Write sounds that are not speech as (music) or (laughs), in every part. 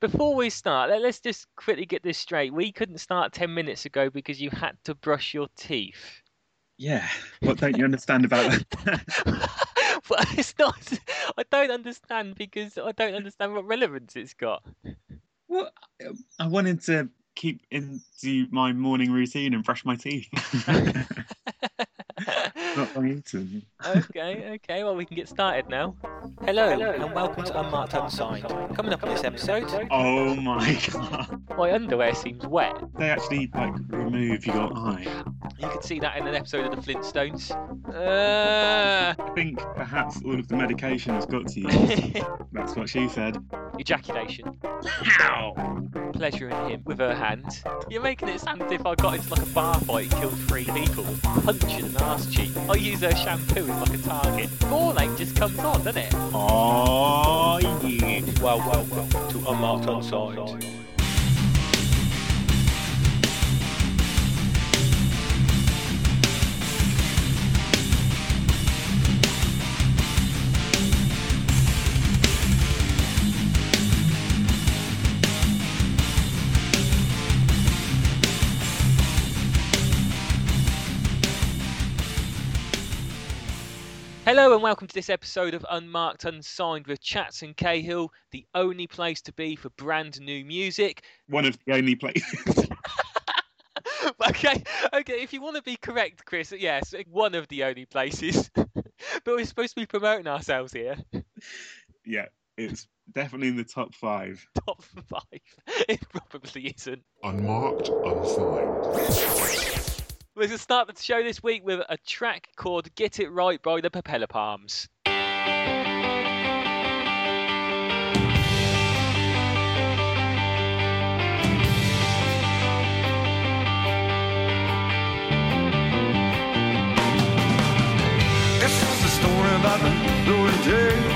Before we start, let, us just quickly get this straight. We couldn't start 10 minutes ago because you had to brush your teeth. Yeah. What don't you understand about that? (laughs) well, it's not. I don't understand because I don't understand what relevance it's got. Well, I wanted to keep into my morning routine and brush my teeth. (laughs) (laughs) Not long okay, okay. Well, we can get started now. Hello, Hello and welcome to Unmarked Unsigned. Coming up in this episode. Oh my god. My underwear seems wet. They actually like remove your eye. You could see that in an episode of the Flintstones. Uh... I think perhaps all of the medication has got to you. (laughs) That's what she said. Ejaculation. How? Pleasuring him with her hand. You're making it sound as if I got into like a bar fight and killed three people. Punching an ass cheek. I use her shampoo as like a target. Four just comes on, doesn't it? Oh, yeah. Well, well, well. To Unmarked Unsigned. Hello and welcome to this episode of Unmarked Unsigned with Chats and Cahill, the only place to be for brand new music. One of the only places. (laughs) (laughs) okay, okay. If you want to be correct, Chris, yes, one of the only places. (laughs) but we're supposed to be promoting ourselves here. Yeah, it's definitely in the top five. Top five? It probably isn't. Unmarked, unsigned. We're going to start the show this week with a track called Get It Right by the Propeller Palms. This is the story about the glory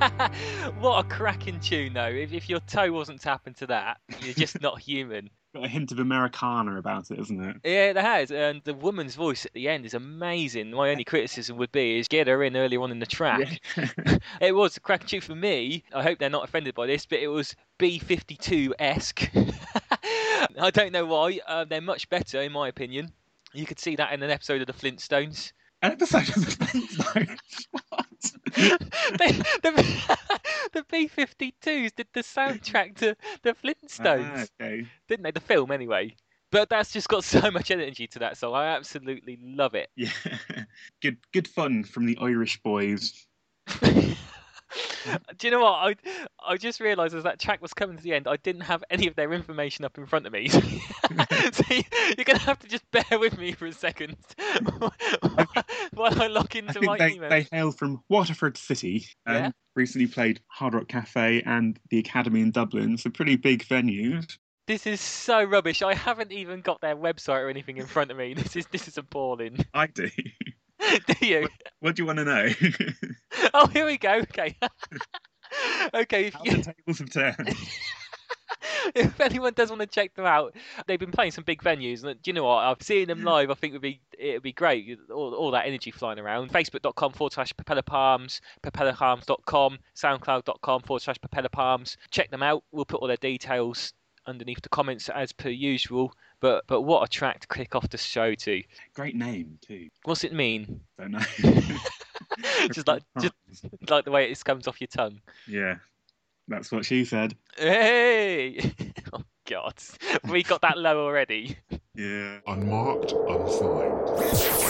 (laughs) cracking tune though. If, if your toe wasn't tapping to that, you're just not human. (laughs) Got a hint of Americana about it, isn't it? Yeah, it has, and the woman's voice at the end is amazing. My only criticism would be is get her in earlier on in the track. Yeah. (laughs) It was a cracking tune for me. I hope they're not offended by this, but it was B52 esque. I don't know why. Uh, they're much better, in my opinion. You could see that in an episode of the Flintstones. An episode of the Flintstones. (laughs) what? they, the, (laughs) the B52s did the soundtrack to the Flintstones, Ah, okay. didn't they? The film, anyway. But that's just got (laughs) so much energy to that song. I absolutely love it. Yeah. Good good fun from the Irish boys. (laughs) Do you know what? I I just realised as that track was coming to the end, I didn't have any of their information up in front of me. (laughs) so you- you're gonna have to just bear with me for a second (laughs) while I log I into my think they, email. they hail from Waterford City. Um, Yeah. Recently played Hard Rock Cafe and the Academy in Dublin, so pretty big venues. This is so rubbish. I haven't even got their website or anything in front of me. This is this is appalling. I do. Do you? What do you want to know? (laughs) Oh, here we go. Okay. (laughs) okay. If, How you, the tables have turned. (laughs) if anyone does want to check them out, they've been playing some big venues. And do you know what? I've seen them live. I think would be it'd be great. All, all that energy flying around. Facebook.com forward slash Propeller Palms, propellerpalms.com, SoundCloud.com forward slash Propeller Palms. Check them out. We'll put all their details underneath the comments as per usual. But but what a track to kick off the show to. Great name too. What's it mean? Don't know. (laughs) just like just like the way it comes off your tongue. yeah, that's what she said. Hey! (laughs) Oh God, we got that low already. Yeah. Unmarked, unsigned.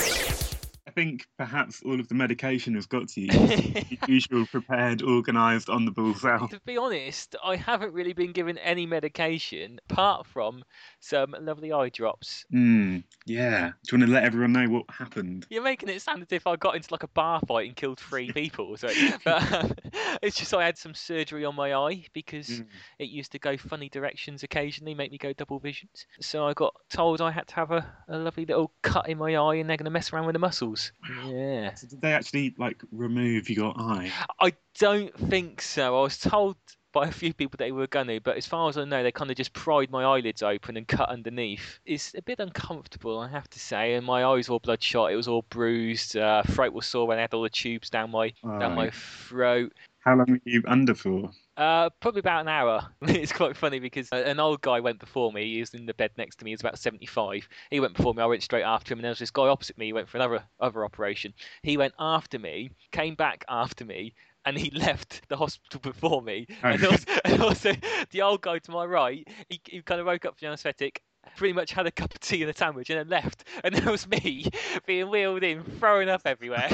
I think perhaps all of the medication has got to you. (laughs) the usual prepared, organised, on the ball self. to be honest, I haven't really been given any medication apart from some lovely eye drops. Mm, yeah. Do you want to let everyone know what happened? You're making it sound as if I got into like a bar fight and killed three (laughs) people. something. but um, (laughs) it's just I had some surgery on my eye because Mm. it used to go funny directions occasionally, make me go double visions. So I got told I had to have a, a lovely little cut in my eye and they're going to mess around with the muscles. Yeah. So did they actually like remove your eye? I don't think so. I was told by a few people that they were going to, but as far as I know, they kind of just pried my eyelids open and cut underneath. It's a bit uncomfortable, I have to say, and my eyes were all bloodshot. It was all bruised. Uh, throat was sore when I had all the tubes down my down my throat. How long were you under for? Uh, probably about an hour. (laughs) it's quite funny because uh, an old guy went before me. He was in the bed next to me. He was about 75. He went before me. I went straight after him. And there was this guy opposite me. He went for another other operation. He went after me, came back after me, and he (laughs) left the hospital before me. And, Oh. also, (laughs) and also, the old guy to my right, he, he kind of woke up from the anaesthetic. Pretty much had a cup of tea and a sandwich and then left. And there was me being wheeled in, throwing up everywhere.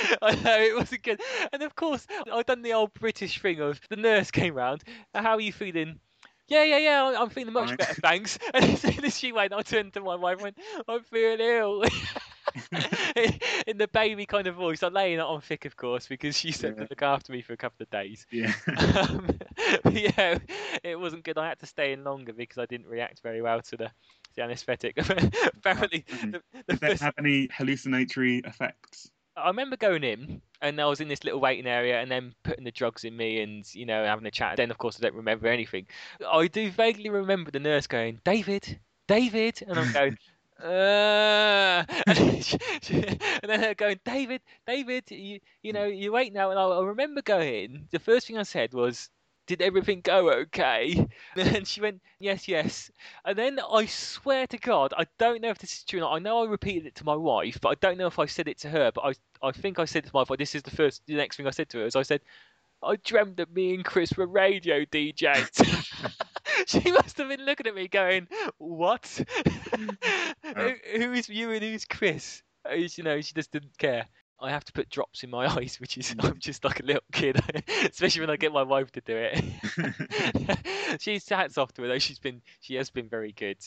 (laughs) I know it wasn't good, and of course I've done the old British thing of the nurse came round. How are you feeling? Yeah, yeah, yeah. I'm- feeling much better, thanks. (laughs) And as soon as she went, I turned to my wife and went, "I'm feeling ill." (laughs) in the baby kind of voice, I'm laying it on thick, of course, because she said Yeah. to look after me for a couple of days. Yeah. Um, yeah, it wasn't good. I had to stay in longer because I didn't react very well to the, the anaesthetic. Apparently, Mm. the, the Did first have any hallucinatory effects? I remember going in and I was in this little waiting area and then putting the drugs in me and, you know, having a chat. Then, of course, I don't remember anything. I do vaguely remember the nurse going, David, David. And I'm going, (laughs) uh, (laughs) and, then then going, David, David, you, you know, you wait now. And I, I remember going, the first thing I said was, did everything go okay? (laughs) And she went, yes, yes. And then I swear to God, I don't know if this is true or not. I know I repeated it to my wife, but I don't know if I said it to her. But I, I think I said to my wife, this is the first, the next thing I said to her is I said, I dreamt that me and Chris were radio DJs. (laughs) she must have been looking at me going, what? (laughs) who, who is you and who's Chris? Uh, You know, she just didn't care. I have to put drops in my (laughs) eyes, which is I'm just like a little kid, (laughs) especially when I get my wife to do it. (laughs) she's hats off to her though. She's been she has been very good.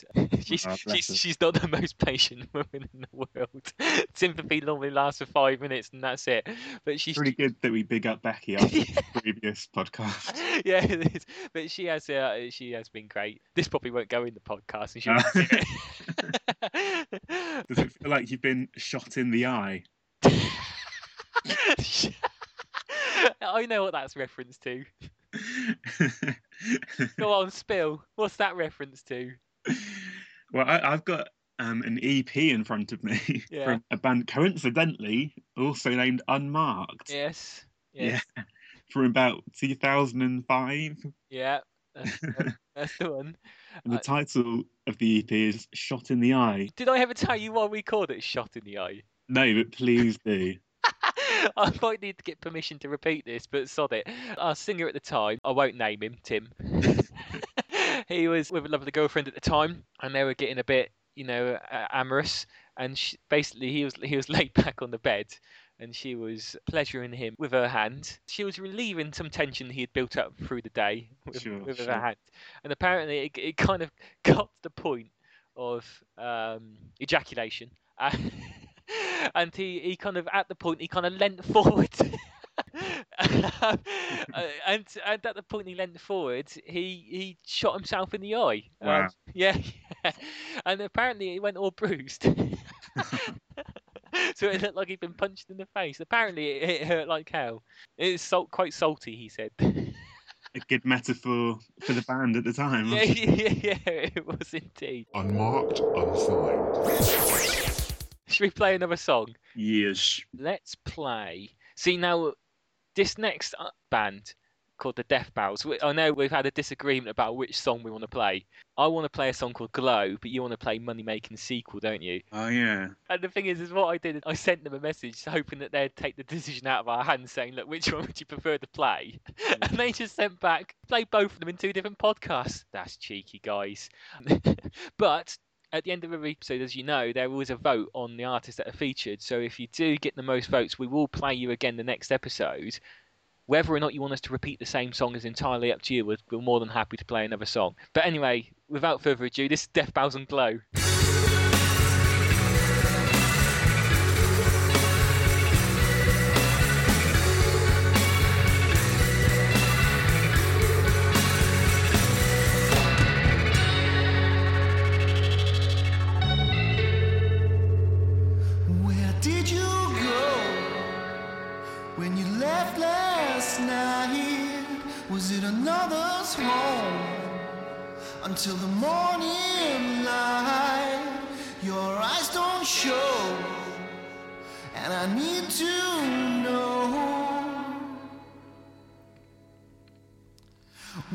she's Oh, she's her. she's not the most patient woman in the world. Sympathy normally lasts for five minutes and that's it. But she's Pretty good that we big up Becky after the previous podcast. yeah, it is. But she has uh, she has been great. This probably won't go in the podcast, and she it. Does it feel like you've been shot in the eye? (laughs) I know what that's reference to. (laughs) Go on, spill. What's that reference to? well, I, I've got um, an EP in front of me (laughs) Yeah. from a band coincidentally also named Unmarked. Yes. Yeah. From about 2005. Yeah. That's, that's the one. And the I- title of the EP is Shot in the Eye. Did I ever tell you why we called it Shot in the Eye? No, but please do. (laughs) I might need to get permission to repeat this, but sod it. Our singer at the time, I won't name him, Tim. (laughs) he was with a lovely girlfriend at the time, and they were getting a bit, you know, uh, amorous. And she, basically, he was (laughs) he was laid back on the bed, and she was pleasuring him with her hand. She was relieving some tension he had built up through the day with, Sure, with her hand. And apparently, it, it kind of got to the point of um, ejaculation. And he, he kind of at the point he kind of leant (laughs) forward. (laughs) Uh, and and at the point he leant forward he he shot himself in the eye. Um, Wow. yeah, yeah. And apparently he went all bruised. (laughs) So it looked like he'd been punched in the face. Apparently it, it hurt like hell. It's salt, quite salty he said. A good metaphor for the band at the time. yeah, yeah yeah it was indeed. Unmarked, unsigned. Should we play another song Yes. let's play. See now, this next uh, band called the Death Bells. I know we've had a disagreement about which song we want to play. I want to play a song called Glow, but you want to play Money Making Sequel, don't you? Oh, yeah. And the thing is, is what I did. I sent them a message hoping that they'd take the decision out of our hands, saying, "Look, which one would you prefer to play?" And they just sent back, "Play both of them in two different podcasts." That's cheeky, guys. (laughs) but at the end of every episode, as you know, there is a vote on the artists that are featured. So if you do get the most votes, we will play you again the next episode. Whether or not you want us to repeat the same song is entirely up to you. We're, we're more than happy to play another song. But anyway, without further ado, this is Death Bells and Glow. Until the morning light? Your eyes don't show, and I need to know.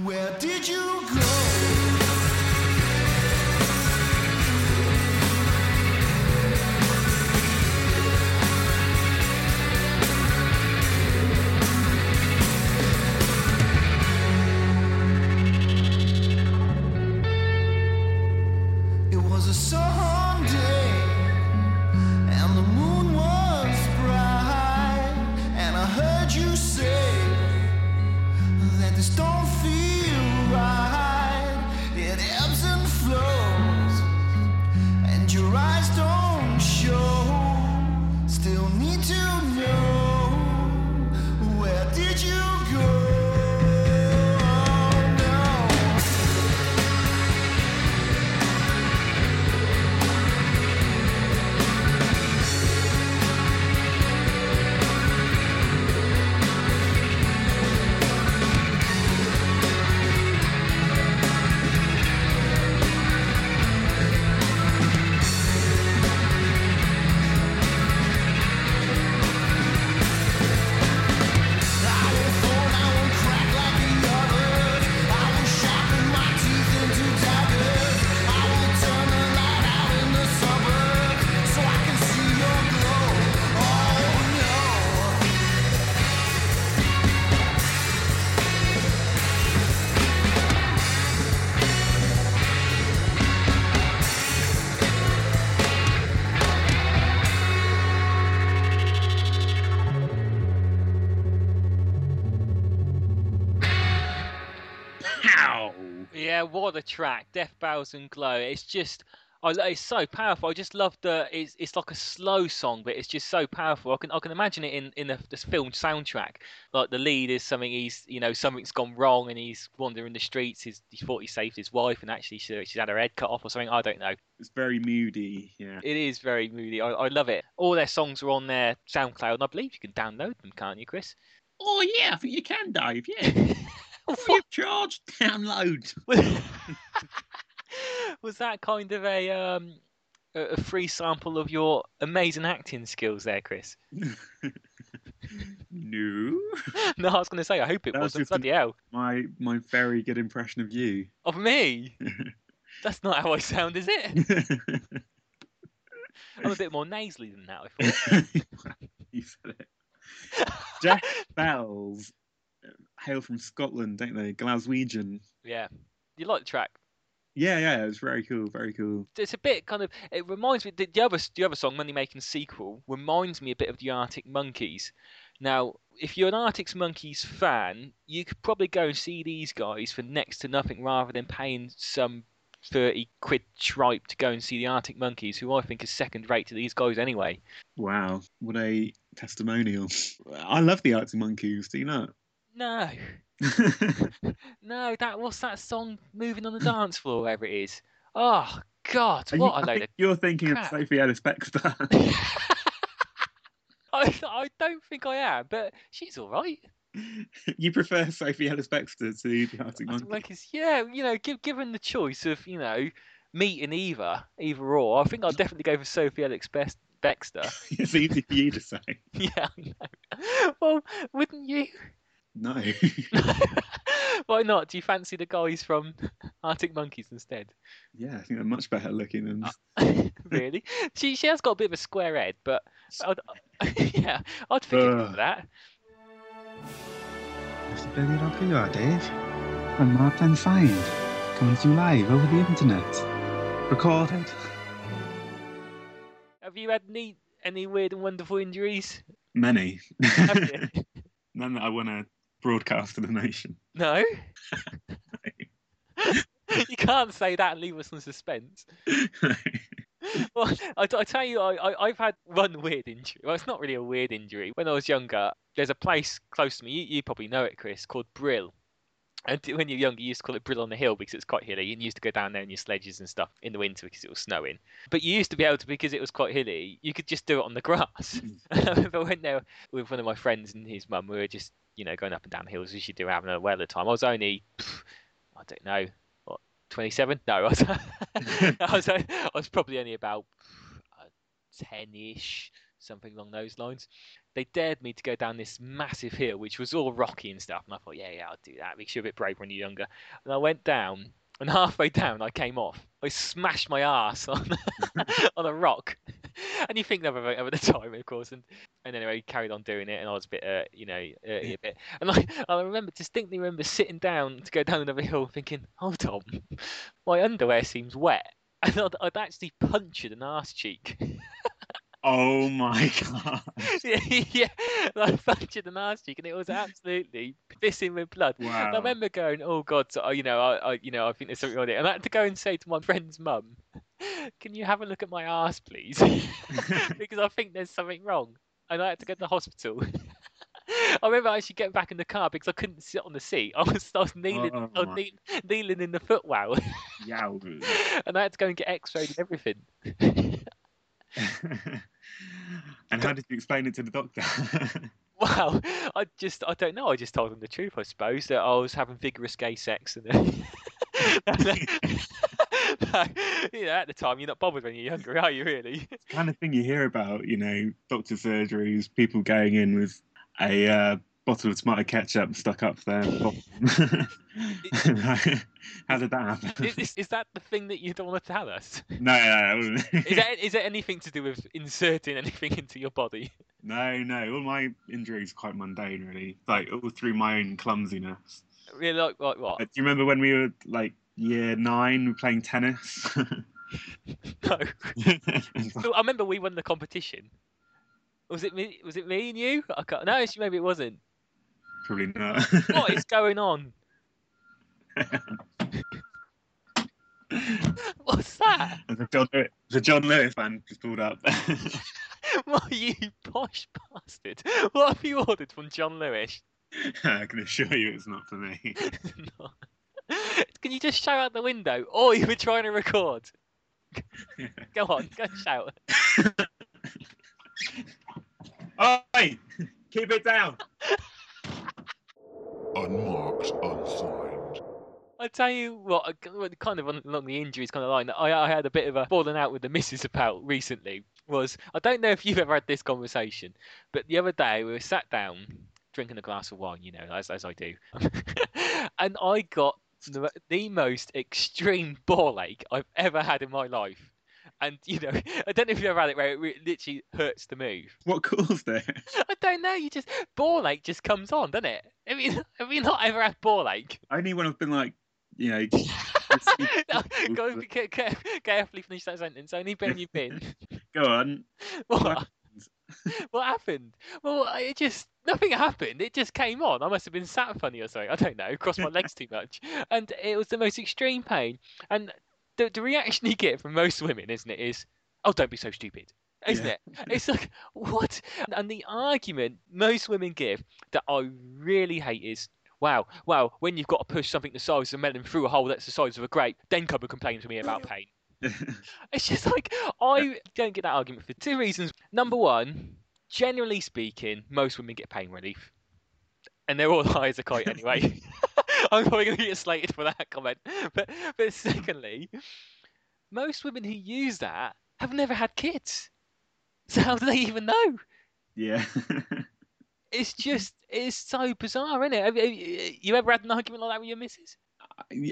Where did you go? That this Yeah, what a track! Death Bells and Glow. It's just, I, it's so powerful. I just love the. It's, it's like a slow song, but it's just so powerful. I can I can imagine it in in the, this film soundtrack. Like the lead is something he's you know something's gone wrong and he's wandering the streets. He's, he thought he saved his wife and actually she, she's had her head cut off or something. I don't know. It's very moody. Yeah. It is very moody. I, I love it. All their songs are on their SoundCloud, and I believe you can download them, can't you, Chris? Oh yeah, I think you can, Dave. Yeah. (laughs) Free of charge. Download. (laughs) was that kind of a um a free sample of your amazing acting skills there, Chris? (laughs) no. (laughs) No, I was going to say I hope it That was wasn't. an- Bloody hell! My my very good impression of you. Of me? That's not how I sound, is it? I'm a bit more nasally than that. I thought. you said it. Death Bells hail from Scotland, don't they? Glaswegian. yeah, you like the track? Yeah, yeah, it's very cool, very cool. It's a bit kind of. It reminds me. The, the other the other song, Money Making Sequel, reminds me a bit of the Arctic Monkeys. Now, if you're an Arctic Monkeys fan, you could probably go and see these guys for next to nothing, rather than paying some thirty quid tripe to go and see the Arctic Monkeys, who I think is second rate to these guys anyway. Wow, what a testimonial. I love the Arctic Monkeys, do you not? No, (laughs) no, that what's that song? Moving on the dance floor, wherever it is. Oh God, you- what I a load of You're thinking crap. of Sophie Ellis Bextor. (laughs) I, I don't think I am, but she's all right. (laughs) you prefer Sophie Ellis Bextor to the Arctic Monkeys? like yeah, you know, give, given the choice of you know meeting either, either or, I think I'd definitely go for Sophie Ellis Best, Baxter. it's easy for you to say. yeah, I know. Well, wouldn't you? No. (laughs) (laughs) Why not? Do you fancy the guys from Arctic Monkeys instead? yeah, I think they're much better looking than. Uh, (laughs) really? She she has got a bit of a square head, but I'd, yeah, I'd forgive her Ugh. for that. What's the bloody rock you are, Dave? I'm Martin Find. Coming to you live over the internet. Recorded. Have you had any any weird and wonderful injuries? Many. Have? None that I want to broadcast to the nation. (laughs) No. (laughs) you can't say that and leave us in suspense. (laughs) Well, I, I tell you, I, I, I've had one weird injury. Well, it's not really a weird injury. When I was younger, there's a place close to me. You, you probably know it, Chris, called Brill. And when you're younger, you used to call it Brill on the Hill because it's quite hilly. And you used to go down there in your sledges and stuff in the winter because it was snowing. But you used to be able to, because it was quite hilly, you could just do it on the grass. I I went there with one of my friends and his mum. We were just, you know, going up and down hills as you do, having a well of time. I was only, I don't know, what, 27? No, I was, (laughs) I was, I was probably only about uh, 10-ish, something along those lines. They dared me to go down this massive hill, which was all rocky and stuff. And I thought, yeah, yeah, I'll do that. Makes you a bit brave when you're younger. And I went down, and halfway down, I came off. I smashed my ass on (laughs) on a rock. (laughs) And you think it over the time, of course. And and anyway, he carried on doing it, and I was a bit, uh, you know, uh, a bit. And I, (laughs) I remember distinctly remember sitting down to go down another hill, thinking, hold on, (laughs) my underwear seems wet. And I'd, I'd actually punctured an arse cheek. oh my god. yeah, yeah, I punctured an arse cheek, and it was absolutely pissing with blood. And I remember going, "Oh God, so, uh, you know, I, I, you know, I think there's something on it." And I had to go and say to my friend's mum, "Can you have a look at my arse, please?" (laughs) (laughs) because I think there's something wrong, and I had to go to the hospital. (laughs) I remember I actually getting back in the car because I couldn't sit on the seat. I was, I was kneeling, Oh I was my- knee- kneeling in the footwell, and I had to go and get X-rayed and everything. and how did you explain it to the doctor? Well, I just, I don't know. I just told them the truth, I suppose, that I was having vigorous gay sex. And (laughs) you know, at the time, you're not bothered when you're younger, are you, really? kind of thing you hear about, you know, doctor surgeries, people going in with a uh, bottle of tomato ketchup stuck up there. (laughs) (laughs) How did that happen? Is, is, that the thing that you don't want to tell us? no, no, no. Is, that, is it anything to do with inserting anything into your body? no, no. All my injuries are quite mundane, really. Like all through my own clumsiness. Really, like, like what? Do you remember when we were like year nine, we were playing tennis? No. (laughs) I remember we won the competition. Was it me? Was it me and you? I can't. No, maybe it wasn't. Probably not. What is going on? (laughs) What's that? The John Lewis, a John Lewis fan just pulled up. (laughs) What you posh bastard? What have you ordered from John Lewis? I can assure you it's not for me. No. (laughs) Can you just shout out the window? Or you were trying to record? (laughs) Go on, go shout. (laughs) Oi! Keep it down! Unmarked, unsigned. I tell you what, k- well, kind of along the injuries kind of line, I, I had a bit of a falling out with the missus about recently. Was I don't know if you've ever had this conversation, but the other day we were sat down drinking a glass of wine, you know, as as I do, and I got the, the most extreme (laughs) ball ache I've ever had in my life. And you know, (laughs) I don't know if you've ever had it where it re- literally hurts to move. What caused it? (laughs) I don't know. You just ball ache just comes on, doesn't it? I mean, have you not ever had ball ache? Only when I've been like, you know, No, Go ca- ca- carefully finish that sentence. Only when you've been. go on. What? (laughs) what happened? Well, it just nothing happened. It just came on. I must have been sat funny or something. I don't know. Crossed my legs too much, and it was the most extreme pain. And the the reaction you get from most women, isn't it, is, "Oh, don't be so stupid." Isn't Yeah. it? It's like what? And the argument most women give that I really hate is, "Wow, wow, when you've got to push something the size of a melon through a hole that's the size of a grape, then come and complain to me about pain." (laughs) It's just like I don't get that argument for two reasons. Number one, generally speaking, most women get pain relief, and they're all high as a kite anyway. (laughs) I'm probably going to get slated for that comment. But but secondly, most women who use that have never had kids, (laughs) so how do they even know? yeah. It's just it's so bizarre, isn't it? Have you, you ever had an argument like that with your missus?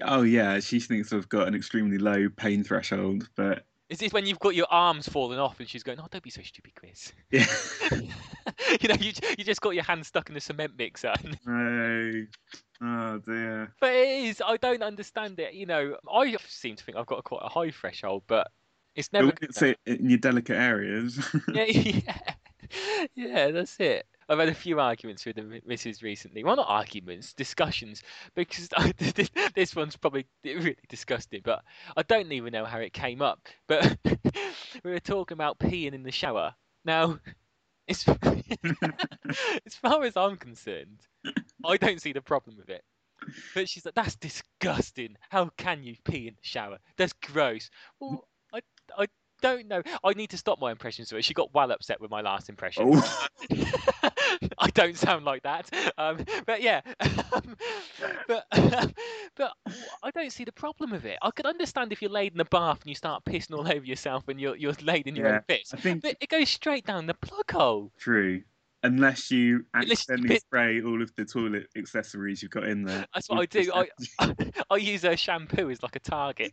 Oh yeah, she thinks I've got an extremely low pain threshold, but Is this when you've got your arms falling off and she's going, "Oh, don't be so stupid, Chris." (laughs) yeah. (laughs) you know, you you just got your hand stuck in the cement mixer. and- (laughs) no. Oh dear. but it is. I don't understand it. You know, I seem to think I've got a quite a high threshold, but it's never. it's in your delicate areas. yeah, yeah, yeah, that's it. I've had a few arguments with the mi- missus recently. Well, not arguments, discussions, because (laughs) I, this, one's probably really disgusting, but I don't even know how it came up. But (laughs) we were talking about peeing in the shower. Now, (laughs) it's, as far as I'm concerned, I don't see the problem with it. But she's like, that's disgusting. How can you pee in the shower? That's gross. Well, I, I don't know. I need to stop my impressions of it. She got well upset with my last impression. oh. (laughs) I don't sound like that. Um, but yeah, um, (laughs) but (laughs) but I don't see the problem with it. I could understand if you're laid in a bath and you start pissing all over yourself and you're you're laid in your Yeah, own piss. I think But it goes straight down the plug hole. true. Unless you Unless you accidentally spray all of the toilet accessories you've got in there. That's what I do. I, this- I use a shampoo as like a target.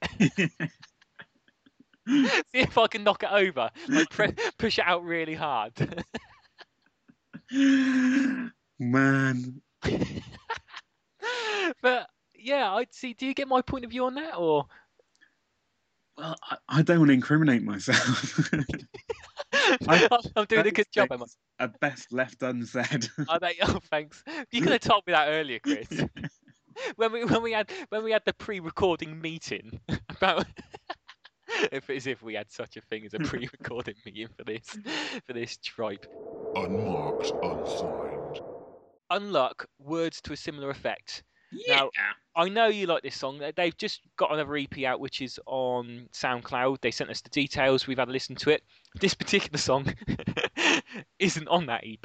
See if I can knock it over. Like pre- push it out really hard. (gasps) Man. (laughs) but yeah, I see. Do you get my point of view on that, or Well, I, I don't want to incriminate myself. I- (laughs) I'm doing a good job, am I? Are best left unsaid. (laughs) Are they? Oh, thanks. You could have told me that earlier, Chris. when we when we had when we had the pre-recording meeting about (laughs) if as if we had such a thing as a (laughs) pre-recorded meeting for this for this tripe. Unmarked, unsigned. Unluck words to a similar effect. Now, I know you like this song. They- They've just got another EP out, which is on SoundCloud. They sent us the details. We've had a listen to it. This particular song (laughs) isn't on that EP,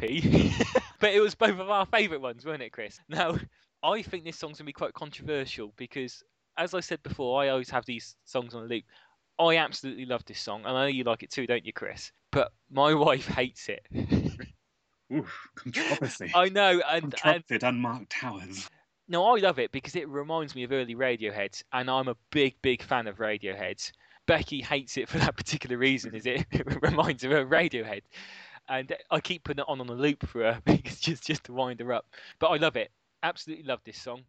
but it was both of our favourite ones, weren't it, Chris? Now, I think this song's gonna be quite controversial because, as I said before, I always have these songs on a loop. I absolutely love this song, and I know you like it too, don't you, Chris? But my (laughs) wife hates it. Oof, controversy. I know, and, and Contracted unmarked towers. No, I love it because it reminds me of early Radiohead, and I'm a big, big fan of Radiohead. Becky hates it for that particular reason, is it, (laughs) it reminds her of Radiohead, and I keep putting it on on a loop for her (laughs) because just just to wind her up. But I love it, absolutely love this song.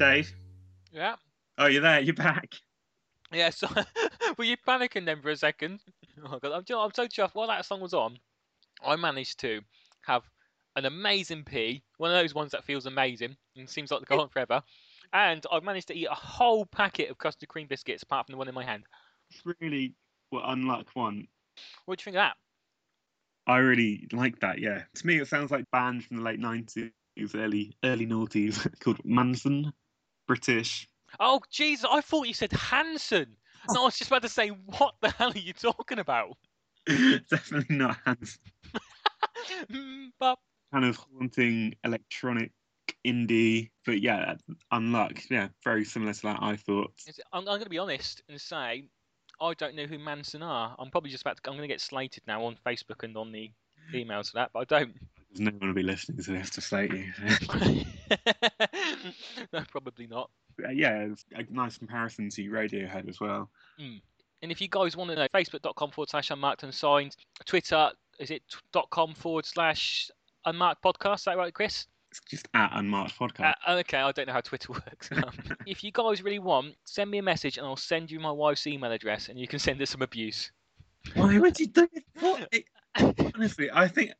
Dave. Yeah. Oh, you're there. You're back. Yeah, so (laughs) were you panicking then for a second? (laughs) Oh god, I'm, do you know, I'm so chuffed. While that song was on, I managed to have an amazing pee, one of those ones that feels amazing and seems like they go on forever. And I've managed to eat a whole packet of custard cream biscuits, apart from the one in my hand. It's really what unluck one. What do you think of that? I really like that. Yeah, to me, it sounds like a band from the late nineties, early early noughties (laughs) called Mansun, British. Oh, jeez, I thought you said Hanson. And I was just about to say, what the hell are you talking about? (laughs) Definitely not Hanson. (laughs) But Kind of haunting electronic indie, but yeah, unluck. Yeah, very similar to that. I thought. I'm, I'm going to be honest and say I don't know who Mansun are. I'm probably just about to. I'm going to get slated now on Facebook and on the emails for that, but I don't. There's no one will be listening to this to slate you. (laughs) (laughs) no, probably not. Uh, yeah, a nice comparison to Radiohead as well. And if you guys want to know, facebook.com forward slash unmarked and signed, Twitter is it dot com forward slash unmarked podcast? Is that right, Chris? It's just at Unmarked Podcast. Uh, okay, I don't know how Twitter (laughs) works. Um, if you guys really want, send me a message and I'll send you my wife's email address and you can send her some abuse. Why would you do it? (laughs) It- honestly, I think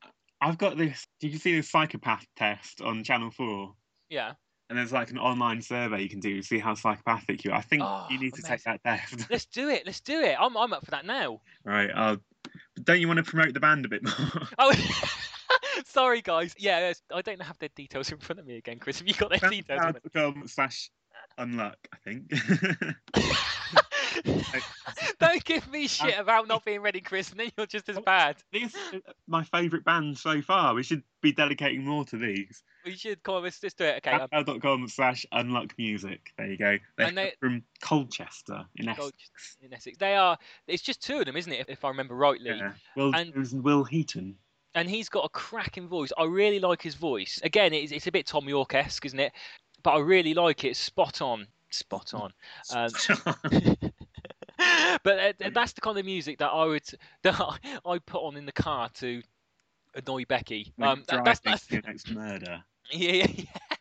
I've got this. Did you see this psychopath test on Channel 4? Yeah. And there's like an online survey you can do to see how psychopathic you are. I think Oh, you need to take that test. (laughs) Let's do it. Let's do it. I'm, I'm up for that now. right. Uh, but don't you want to promote the band a bit more? (laughs) Oh, (laughs) sorry, guys. Yeah, I don't have their details in front of me again, Chris. Have you got their details? SoundCloud.com slash unluck, I think. Don't give me shit about not being ready, Chris, and (laughs) then you're just as bad. These are my favourite bands so far. We should be dedicating more to these. We should come on. Let's just do it. Okay. SoundCloud.com slash unluck music. There you go. They're And they- from Colchester in Essex. in Essex. They are. It's just two of them, isn't it? If, if I remember rightly. Yeah. Will And- and Will Heaton. and he's got a cracking voice. I really like his voice. Again, it's, it's a bit Thom Yorke esque, isn't it? But I really like it. Spot on. Spot on. (laughs) Um, (laughs) (laughs) but uh, that's the kind of music that I would (laughs) that I, put on in the car to annoy Becky. When Um, that- that's, that's to your next murder. (laughs) yeah, yeah, yeah.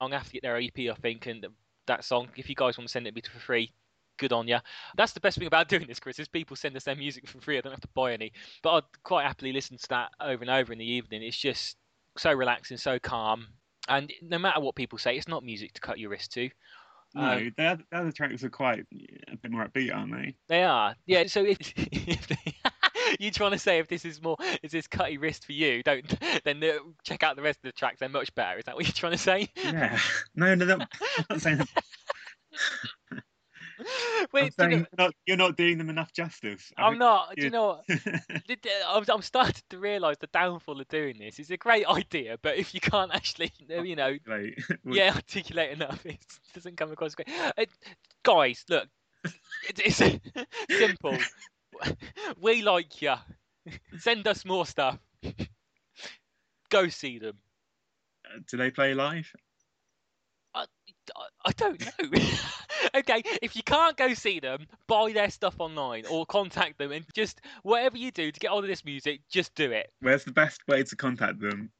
I'm gonna have to get their EP, I think, and that song. If you guys want to send it me for free, good on ya. That's the best thing about doing this, Chris. Is people send us their music for free. I don't have to buy any. But I'd quite happily listen to that over and over in the evening. It's just so relaxing, so calm, and no matter what people say, it's not music to cut your wrist to. No, Um, the, other, the other tracks are quite a bit more upbeat, aren't they? They are. Yeah. So if, (laughs) if they, (laughs) you trying to say if this is more is this cutty wrist for you, don't then uh, check out the rest of the tracks. They're much better. Is that what you're trying to say? Yeah. No, no, no. I'm not saying. I'm (laughs) (laughs) Wait, do you saying know- you're, not, you're not doing them enough justice. I I'm not. Do you know what? (laughs) I'm, starting to realise the downfall of doing this. It's a great (laughs) idea, but if you can't actually, you know, well, yeah, articulate enough, it doesn't come across great. Uh, guys, look, it, it's simple. We like you. Send us more stuff. Go see them. Do they play live? I, don't know. (laughs) okay, if you can't go see them, buy their stuff online or contact them and just whatever you do to get hold of this music, just do it. Where's the best way to contact them?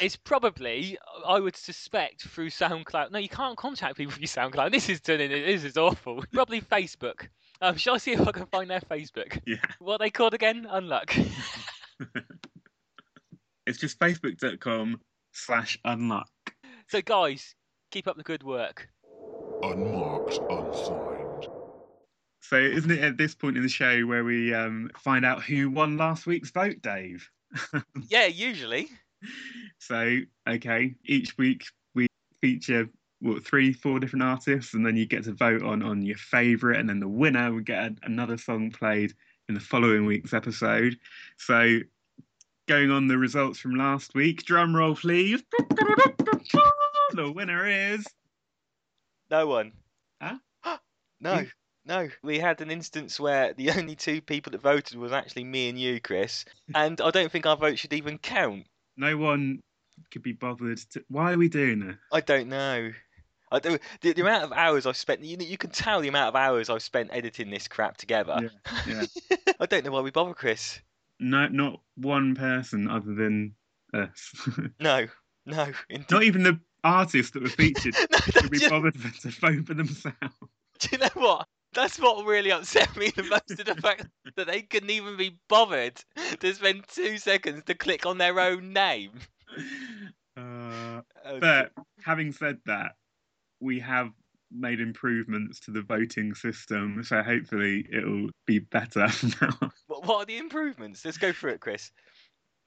It's probably, I would suspect, through SoundCloud. No, you can't contact people through SoundCloud. This is turning. This is awful. Probably Facebook. Um, shall I see if I can find their Facebook? Yeah. What are they called again? Unluck. (laughs) It's just facebook.com slash unluck. so, guys, keep up the good work. Unmarked, unsigned. So, isn't it at this point in the show where we um, find out who won last week's vote, Dave? (laughs) Yeah, usually. So, okay, each week we feature what three, four different artists, and then you get to vote on on your favourite, and then the winner would get a, another song played in the following week's episode. So, going on the results from last week, drum roll, please. The winner is No one. Huh? (gasps) no, You- no. We had an instance where the (laughs) only two people that voted was actually me and you, Chris. (laughs) And I don't think our vote should even count. no one could be bothered. To, why are we doing this? I don't know. I do, the, the amount of hours I've spent, you, you can tell the amount of hours I've spent editing this crap together. Yeah, (laughs) I don't know why we bother, Chris. No, not one person other than us. No, no. Indeed. not even the artists that were featured (laughs) no, could be bothered (laughs) to vote for themselves. do you know what? That's what really upset me the most of the fact that they couldn't even be bothered to spend two seconds to click on their own name. (laughs) Uh, Oh, but having said that, we have made improvements to the voting system, so hopefully it'll be better now. what, what are the improvements? Let's go through it, Chris.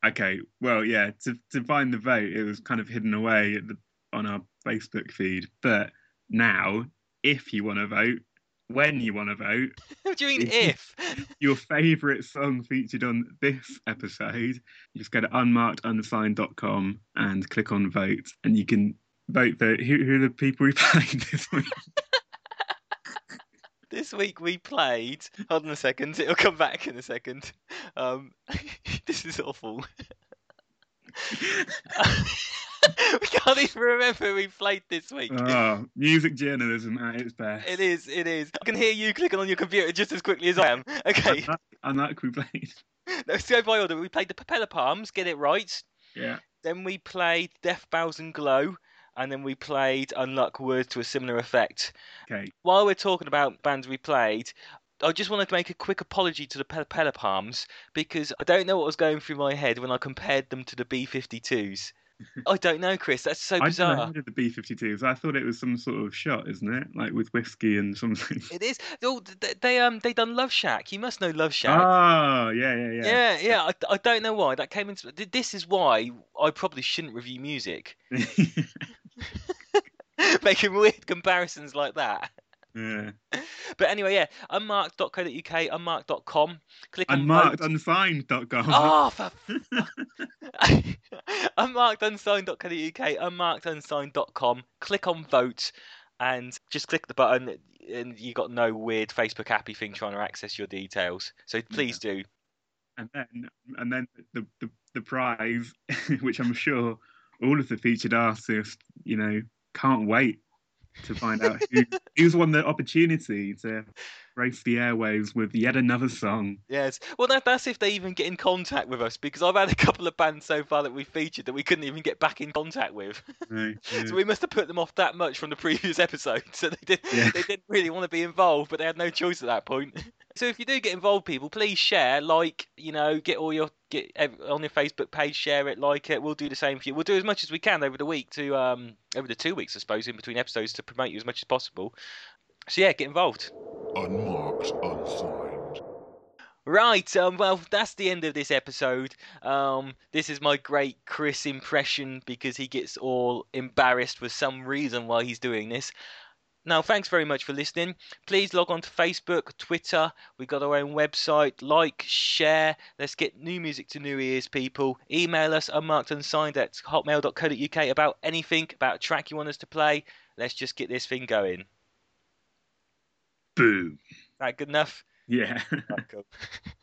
Okay, well, yeah, to to find the vote, it was kind of hidden away at the, on our Facebook feed, but now, if you want to vote, when you want to vote, (laughs) What do you mean if? (laughs) your favourite song featured on this episode, you just go to unmarkedunsigned.com and click on vote, and you can vote for who, who are the people we (laughs) played this week. This week we played. Hold on a second. It'll come back in a second. Um, this is awful. (laughs) we can't even remember who we played this week. oh, music journalism at its best. It is. It is. I can hear you clicking on your computer just as quickly as I am. (laughs) Okay, Unlike, unlike we played. (laughs) let's go by order. We played the Propeller Palms. Get it right. Yeah. Then we played Death Bells and Glow, and then we played Unluck Words to a similar effect. Okay. While we're talking about bands we played, I just wanted to make a quick apology to the Propeller Palms because I don't know what was going through my head when I compared them to the B52s. I don't know, Chris. That's so bizarre. I heard of the B-52s. I thought it was some sort of shot, isn't it? Like with whiskey and something. It is. Oh, they, they um they done Love Shack. You must know Love Shack. Oh, yeah, yeah, yeah. yeah, yeah. I, I don't know why that came into. This is why I probably shouldn't review music. (laughs) (laughs) Making weird comparisons like that. Yeah. (laughs) But anyway, yeah, unmarked.co.uk, unmarked.com. Click on Unmarked, vote. unsigned.com. Oh, ah, (laughs) for (laughs) unmarkedunsigned.co.uk, unmarkedunsigned.com. Click on vote and just click the button, and you got no weird Facebook happy thing trying to access your details. So please do. and then and then the, the the prize, which I'm sure all of the featured artists, you know, can't wait to find out who, who's won the opportunity to grace the airwaves with yet another song. Yes. Well, that, that's if they even get in contact with us, because I've had a couple of bands so far that we featured that we couldn't even get back in contact with. Right, (laughs) yeah. So we must have put them off that much from the previous episode. (laughs) So they did. Yeah. They didn't really want to be involved, but they had no choice at that point. So if you do get involved, people, please share, like, you know, get all your get on your Facebook page, share it, like it. We'll do the same for you. We'll do as much as we can over the week to um over the two weeks, I suppose, in between episodes to promote you as much as possible. So yeah, get involved. Unmarked, unsigned. Right, um, well, that's the end of this episode. Um, this is my great Chris impression because he gets all embarrassed for some reason while he's doing this. Now, thanks very much for listening. Please log on to Facebook, Twitter. We've got our own website. Like, share. Let's get new music to new ears, people. Email us unmarked unsigned at hotmail.co.uk about anything, about a track you want us to play. Let's just get this thing going. Boom. That good enough? Yeah. (laughs) (laughs)